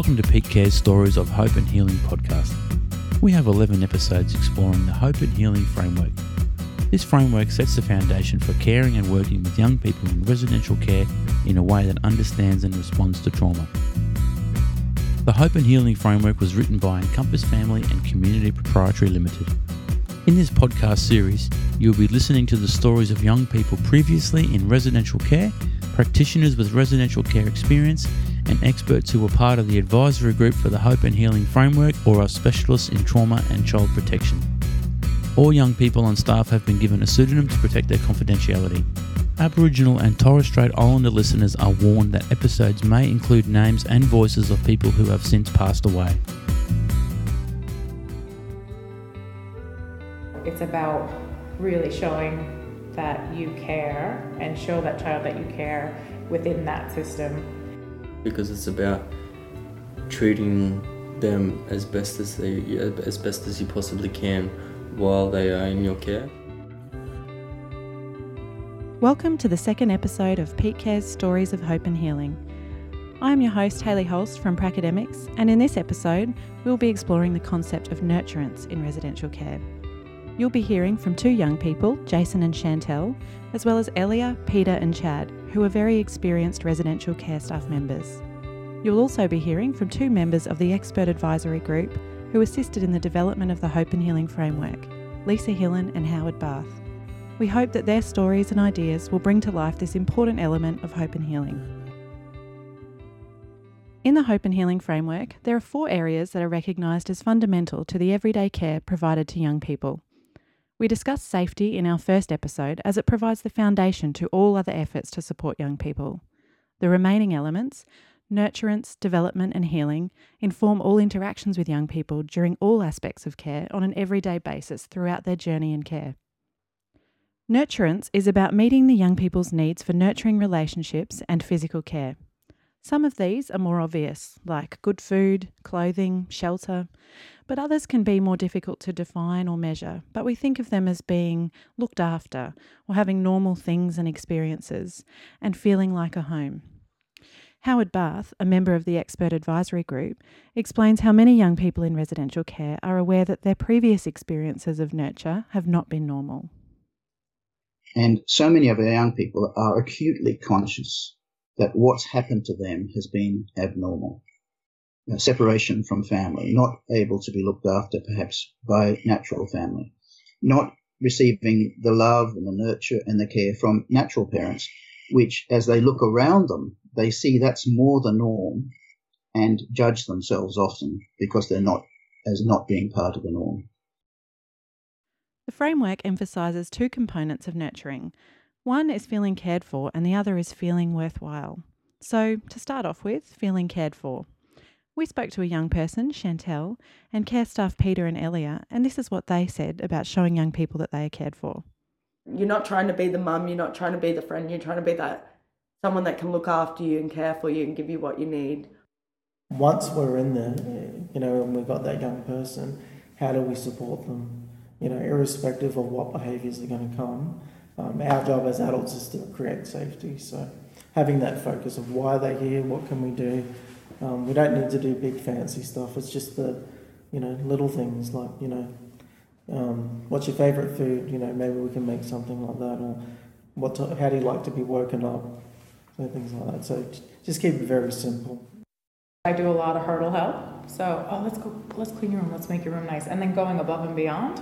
Welcome to PeakCare's Stories of Hope and Healing podcast. We have 11 episodes exploring the Hope and Healing framework. This framework sets the foundation for caring and working with young people in residential care in a way that understands and responds to trauma. The Hope and Healing framework was written by Encompass Family and Community Proprietary Limited. In this podcast series, you'll be listening to the stories of young people previously in residential care, practitioners with residential care experience, and experts who were part of the advisory group for the Hope and Healing Framework or are specialists in trauma and child protection. All young people on staff have been given a pseudonym to protect their confidentiality. Aboriginal and Torres Strait Islander listeners are warned that episodes may include names and voices of people who have since passed away. It's about really showing that you care and show that child that you care within that system because it's about treating them as best as they as best as you possibly can while they are in your care. Welcome to the second episode of PeakCare's Stories of Hope and Healing. I am your host, Haley Holst from Pracademics, and in this episode, we'll be exploring the concept of nurturance in residential care. You'll be hearing from two young people, Jason and Chantel, as well as Elia, Peter, and Chad, who are very experienced residential care staff members. You'll also be hearing from two members of the Expert Advisory Group who assisted in the development of the Hope and Healing Framework, Lisa Hillen and Howard Bath. We hope that their stories and ideas will bring to life this important element of hope and healing. In the Hope and Healing Framework, there are four areas that are recognised as fundamental to the everyday care provided to young people. We discussed safety in our first episode as it provides the foundation to all other efforts to support young people. The remaining elements, nurturance, development, and healing, inform all interactions with young people during all aspects of care on an everyday basis throughout their journey in care. Nurturance is about meeting the young people's needs for nurturing relationships and physical care. Some of these are more obvious, like good food, clothing, shelter, but others can be more difficult to define or measure, but we think of them as being looked after or having normal things and experiences and feeling like a home. Howard Bath, a member of the Expert Advisory Group, explains how many young people in residential care are aware that their previous experiences of nurture have not been normal. And so many of our young people are acutely conscious that what's happened to them has been abnormal. Separation from family, not able to be looked after perhaps by natural family, not receiving the love and the nurture and the care from natural parents, which as they look around them, they see that's more the norm and judge themselves often because they're not as not being part of the norm. The framework emphasises two components of nurturing one is feeling cared for, and the other is feeling worthwhile. So, to start off with, feeling cared for. We spoke to a young person, Chantel, and care staff Peter and Elia, and this is what they said about showing young people that they are cared for. You're not trying to be the mum, you're not trying to be the friend, you're trying to be that someone that can look after you and care for you and give you what you need. Once we're in there, you know, and we've got that young person, how do we support them? You know, irrespective of what behaviours are going to come, um, our job as adults is to create safety. So having that focus of why they're here, what can we do. Um, we don't need to do big fancy stuff. It's just the, you know, little things like you know, um, what's your favourite food? You know, maybe we can make something like that, or what? To, how do you like to be woken up? So things like that. So just keep it very simple. I do a lot of hurdle help. So, oh, let's go, let's clean your room, let's make your room nice, and then going above and beyond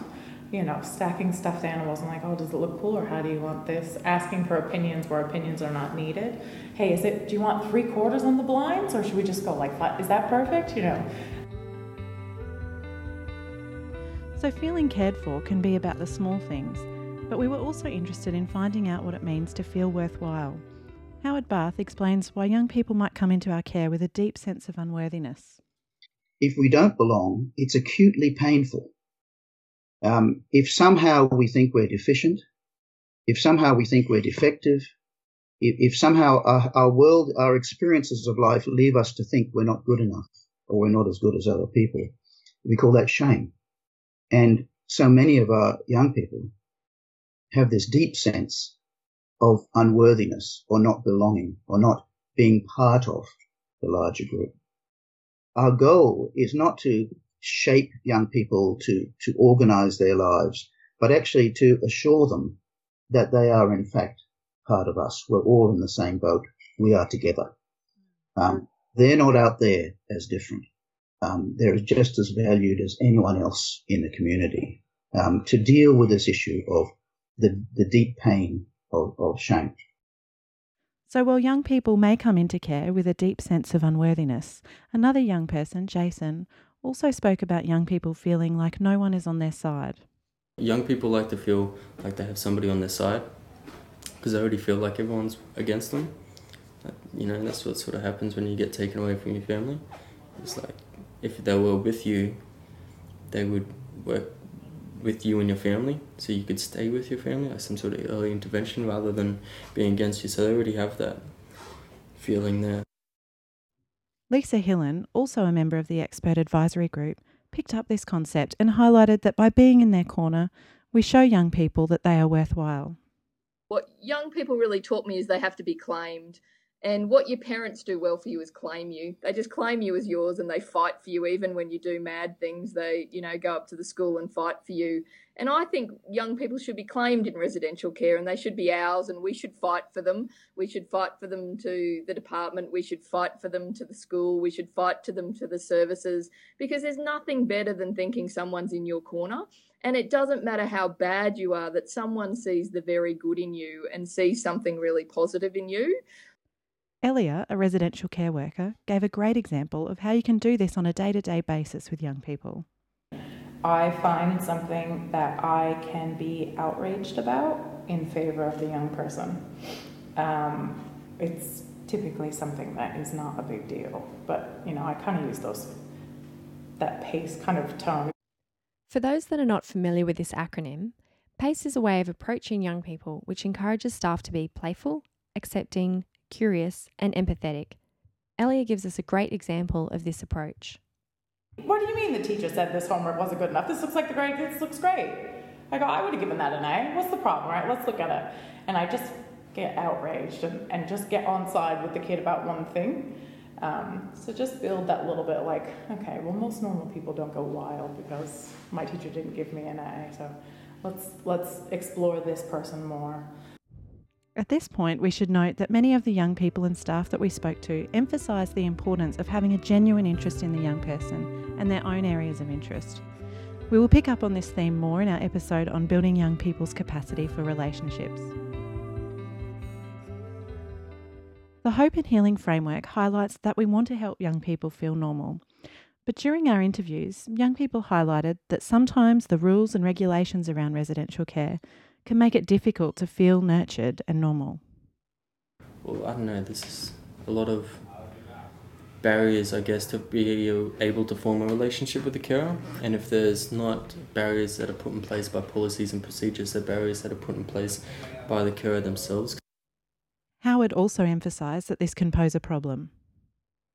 you know, stacking stuffed animals and like, oh, does it look cool or how do you want this? Asking for opinions where opinions are not needed. Hey, is it? Do you want three quarters on the blinds or should we just go like five? Is that perfect? You know. So feeling cared for can be about the small things, but we were also interested in finding out what it means to feel worthwhile. Howard Bath explains why young people might come into our care with a deep sense of unworthiness. If we don't belong, it's acutely painful um, if somehow we think we're deficient, if somehow we think we're defective, if, if somehow our, our, world, our experiences of life leave us to think we're not good enough or we're not as good as other people, we call that shame. And so many of our young people have this deep sense of unworthiness or not belonging or not being part of the larger group. our goal is not to shape young people to, to organize their lives, but actually to assure them that they are in fact part of us. We're all in the same boat. We are together. Um, they're not out there as different. Um, they're just as valued as anyone else in the community. Um, to deal with this issue of the, the deep pain of, of shame. So, while young people may come into care with a deep sense of unworthiness, another young person, Jason, also spoke about young people feeling like no one is on their side. Young people like to feel like they have somebody on their side because they already feel like everyone's against them. You know, that's what sort of happens when you get taken away from your family. It's like if they were with you, they would work with you and your family so you could stay with your family, like some sort of early intervention rather than being against you. So they already have that feeling there. Lisa Hillen, also a member of the expert advisory group, picked up this concept and highlighted that by being in their corner, we show young people that they are worthwhile. What young people really taught me is they have to be claimed. And what your parents do well for you is claim you. They just claim you as yours and they fight for you even when you do mad things. They, you know, go up to the school and fight for you. And I think young people should be claimed in residential care and they should be ours and we should fight for them. We should fight for them to the department. We should fight for them to the school. We should fight to them to the services because there's nothing better than thinking someone's in your corner. And it doesn't matter how bad you are, that someone sees the very good in you and sees something really positive in you. Elia, a residential care worker, gave a great example of how you can do this on a day to day basis with young people. I find something that I can be outraged about in favor of the young person. Um, it's typically something that is not a big deal, but you know, I kind of use those that pace kind of tone. For those that are not familiar with this acronym, PACE is a way of approaching young people which encourages staff to be playful, accepting, curious, and empathetic. Elia gives us a great example of this approach. What do you mean the teacher said this homework wasn't good enough? This looks like the grade, this looks great. I go, I would have given that an A. What's the problem, right? Let's look at it. And I just get outraged and, and just get on side with the kid about one thing. Um, so just build that little bit like, okay, well, most normal people don't go wild because my teacher didn't give me an A. So let's let's explore this person more. At this point, we should note that many of the young people and staff that we spoke to emphasised the importance of having a genuine interest in the young person and their own areas of interest. We will pick up on this theme more in our episode on building young people's capacity for relationships. The Hope and Healing Framework highlights that we want to help young people feel normal. But during our interviews, young people highlighted that sometimes the rules and regulations around residential care can make it difficult to feel nurtured and normal. Well, I don't know, this is a lot of barriers, I guess, to be able to form a relationship with the carer. And if there's not barriers that are put in place by policies and procedures, they're barriers that are put in place by the carer themselves. Howard also emphasised that this can pose a problem.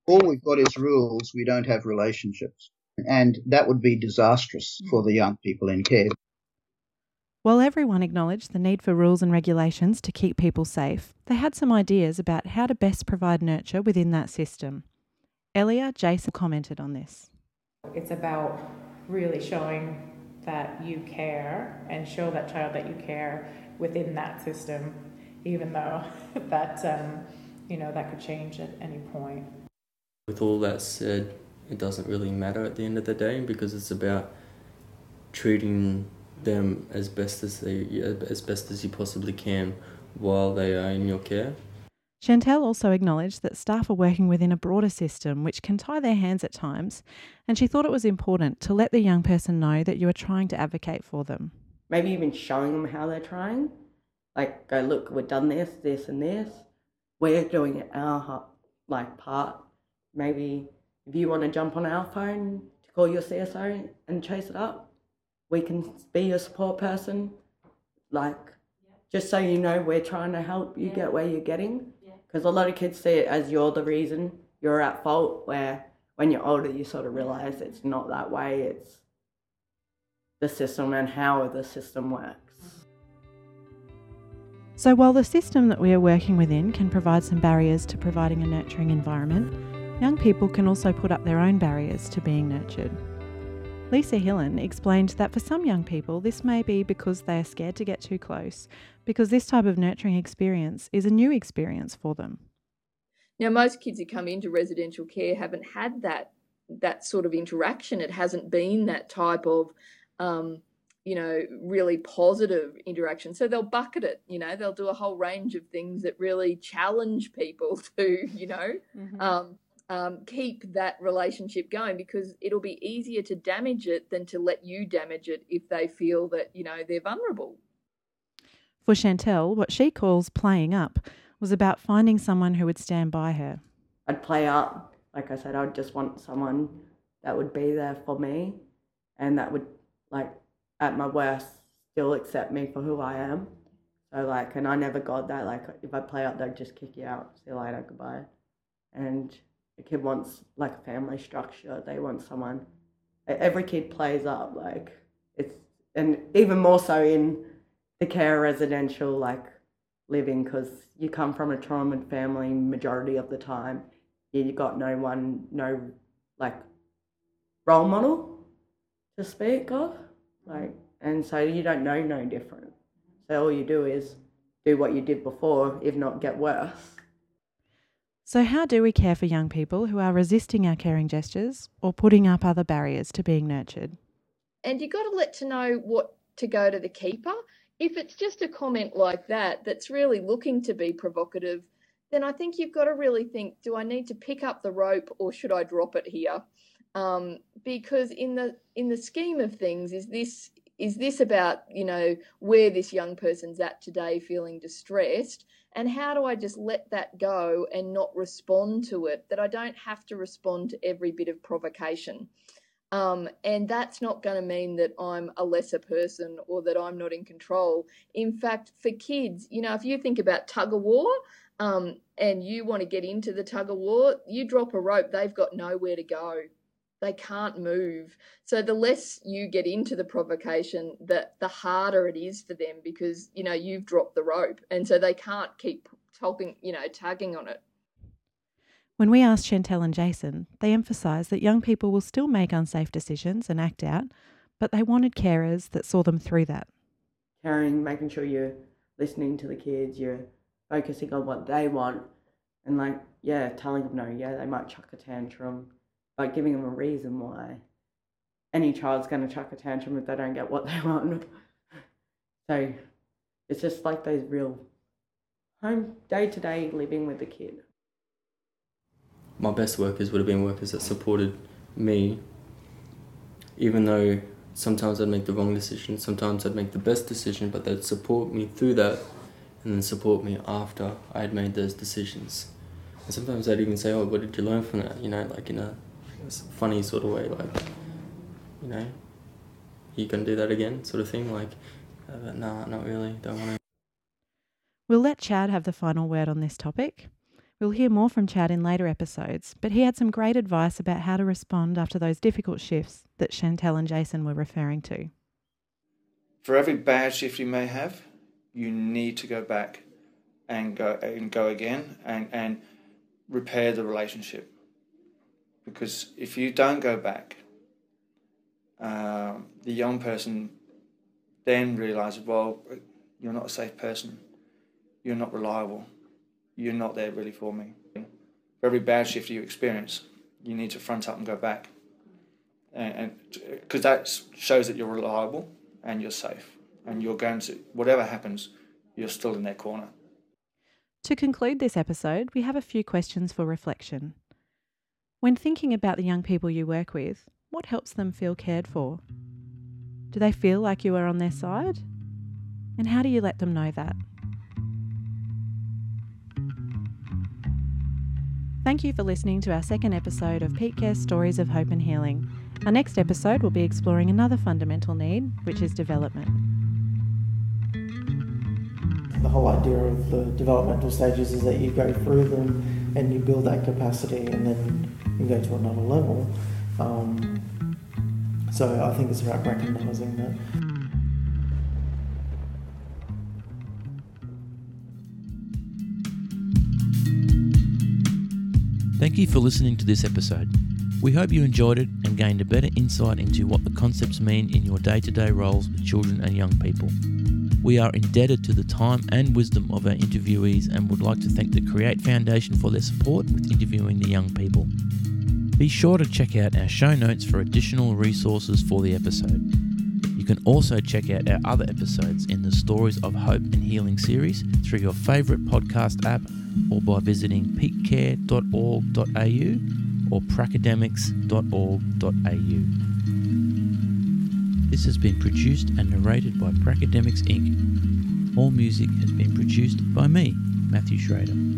All we've got is rules, we don't have relationships. And that would be disastrous for the young people in care. While everyone acknowledged the need for rules and regulations to keep people safe, they had some ideas about how to best provide nurture within that system. Elia Jason commented on this. It's about really showing that you care and show that child that you care within that system, even though that um, you know that could change at any point. With all that said, it doesn't really matter at the end of the day because it's about treating them as best as they as best as you possibly can while they are in your care. Chantel also acknowledged that staff are working within a broader system which can tie their hands at times, and she thought it was important to let the young person know that you are trying to advocate for them. Maybe even showing them how they're trying. Like, go, look, we've done this, this, and this. We're doing our like part. Maybe if you want to jump on our phone to call your CSO and chase it up, we can be your support person. Like, just so you know, we're trying to help you get where you're getting. Because a lot of kids see it as you're the reason you're at fault, where when you're older, you sort of realize it's not that way. It's the system and how the system works. So, while the system that we are working within can provide some barriers to providing a nurturing environment, Young people can also put up their own barriers to being nurtured. Lisa Hillen explained that for some young people, this may be because they are scared to get too close, because this type of nurturing experience is a new experience for them. Now, most kids who come into residential care haven't had that that sort of interaction. It hasn't been that type of, um, you know, really positive interaction. So they'll bucket it. You know, they'll do a whole range of things that really challenge people to, you know, mm-hmm. um, um, keep that relationship going because it'll be easier to damage it than to let you damage it if they feel that you know they're vulnerable. For Chantel, what she calls playing up was about finding someone who would stand by her. I'd play up. Like I said, I'd just want someone that would be there for me and that would, like, at my worst, still accept me for who I am. So, like, and I never got that. Like, if I play up, they'd just kick you out. See you later, goodbye. And a kid wants, like, a family structure. They want someone. Every kid plays up. Like, it's, and even more so in the care residential, like, living because you come from a trauma family majority of the time. You got no one, no like role model to speak of, like, and so you don't know no different. So all you do is do what you did before, if not get worse. So, how do we care for young people who are resisting our caring gestures or putting up other barriers to being nurtured? And you've got to let to know what to go to the keeper if it's just a comment like that that's really looking to be provocative, then I think you've got to really think do I need to pick up the rope or should I drop it here? Um, because in the in the scheme of things, is this is this about you know where this young person's at today, feeling distressed, and how do I just let that go and not respond to it? That I don't have to respond to every bit of provocation. Um, and that's not going to mean that I'm a lesser person or that I'm not in control. In fact, for kids, you know, if you think about tug of war um, and you want to get into the tug of war, you drop a rope, they've got nowhere to go. They can't move. So the less you get into the provocation, the the harder it is for them because you know you've dropped the rope, and so they can't keep talking, you know, tugging on it. When we asked Chantel and Jason, they emphasised that young people will still make unsafe decisions and act out, but they wanted carers that saw them through that. Caring, making sure you're listening to the kids, you're focusing on what they want, and like, yeah, telling them no, yeah, they might chuck a tantrum, but giving them a reason why. Any child's going to chuck a tantrum if they don't get what they want. so it's just like those real home day to day living with the kid my best workers would have been workers that supported me, even though sometimes I'd make the wrong decision, sometimes I'd make the best decision, but they'd support me through that and then support me after I had made those decisions. And sometimes they'd even say, Oh, what did you learn from that? You know, like in a funny sort of way, like, you know, you can do that again, sort of thing. Like, uh, nah, not really, don't want to. We'll let Chad have the final word on this topic. We'll hear more from Chad in later episodes, but he had some great advice about how to respond after those difficult shifts that Chantel and Jason were referring to. For every bad shift you may have, you need to go back and go and go again and, and repair the relationship. Because if you don't go back, um, the young person then realizes, well, you're not a safe person, you're not reliable you're not there really for me. For every bad shift you experience, you need to front up and go back, and because that shows that you're reliable and you're safe, and you're going to whatever happens, you're still in their corner. To conclude this episode, we have a few questions for reflection. When thinking about the young people you work with, what helps them feel cared for? Do they feel like you are on their side? And how do you let them know that? Thank you for listening to our second episode of Peak Care Stories of Hope and Healing. Our next episode will be exploring another fundamental need, which is development. The whole idea of the developmental stages is that you go through them and you build that capacity and then you go to another level. Um, so I think it's about recognizing that. Thank you for listening to this episode. We hope you enjoyed it and gained a better insight into what the concepts mean in your day to day roles with children and young people. We are indebted to the time and wisdom of our interviewees and would like to thank the Create Foundation for their support with interviewing the young people. Be sure to check out our show notes for additional resources for the episode. You can also check out our other episodes in the Stories of Hope and Healing series through your favourite podcast app or by visiting peakcare.org.au or pracademics.org.au. This has been produced and narrated by Pracademics Inc. All music has been produced by me, Matthew Schrader.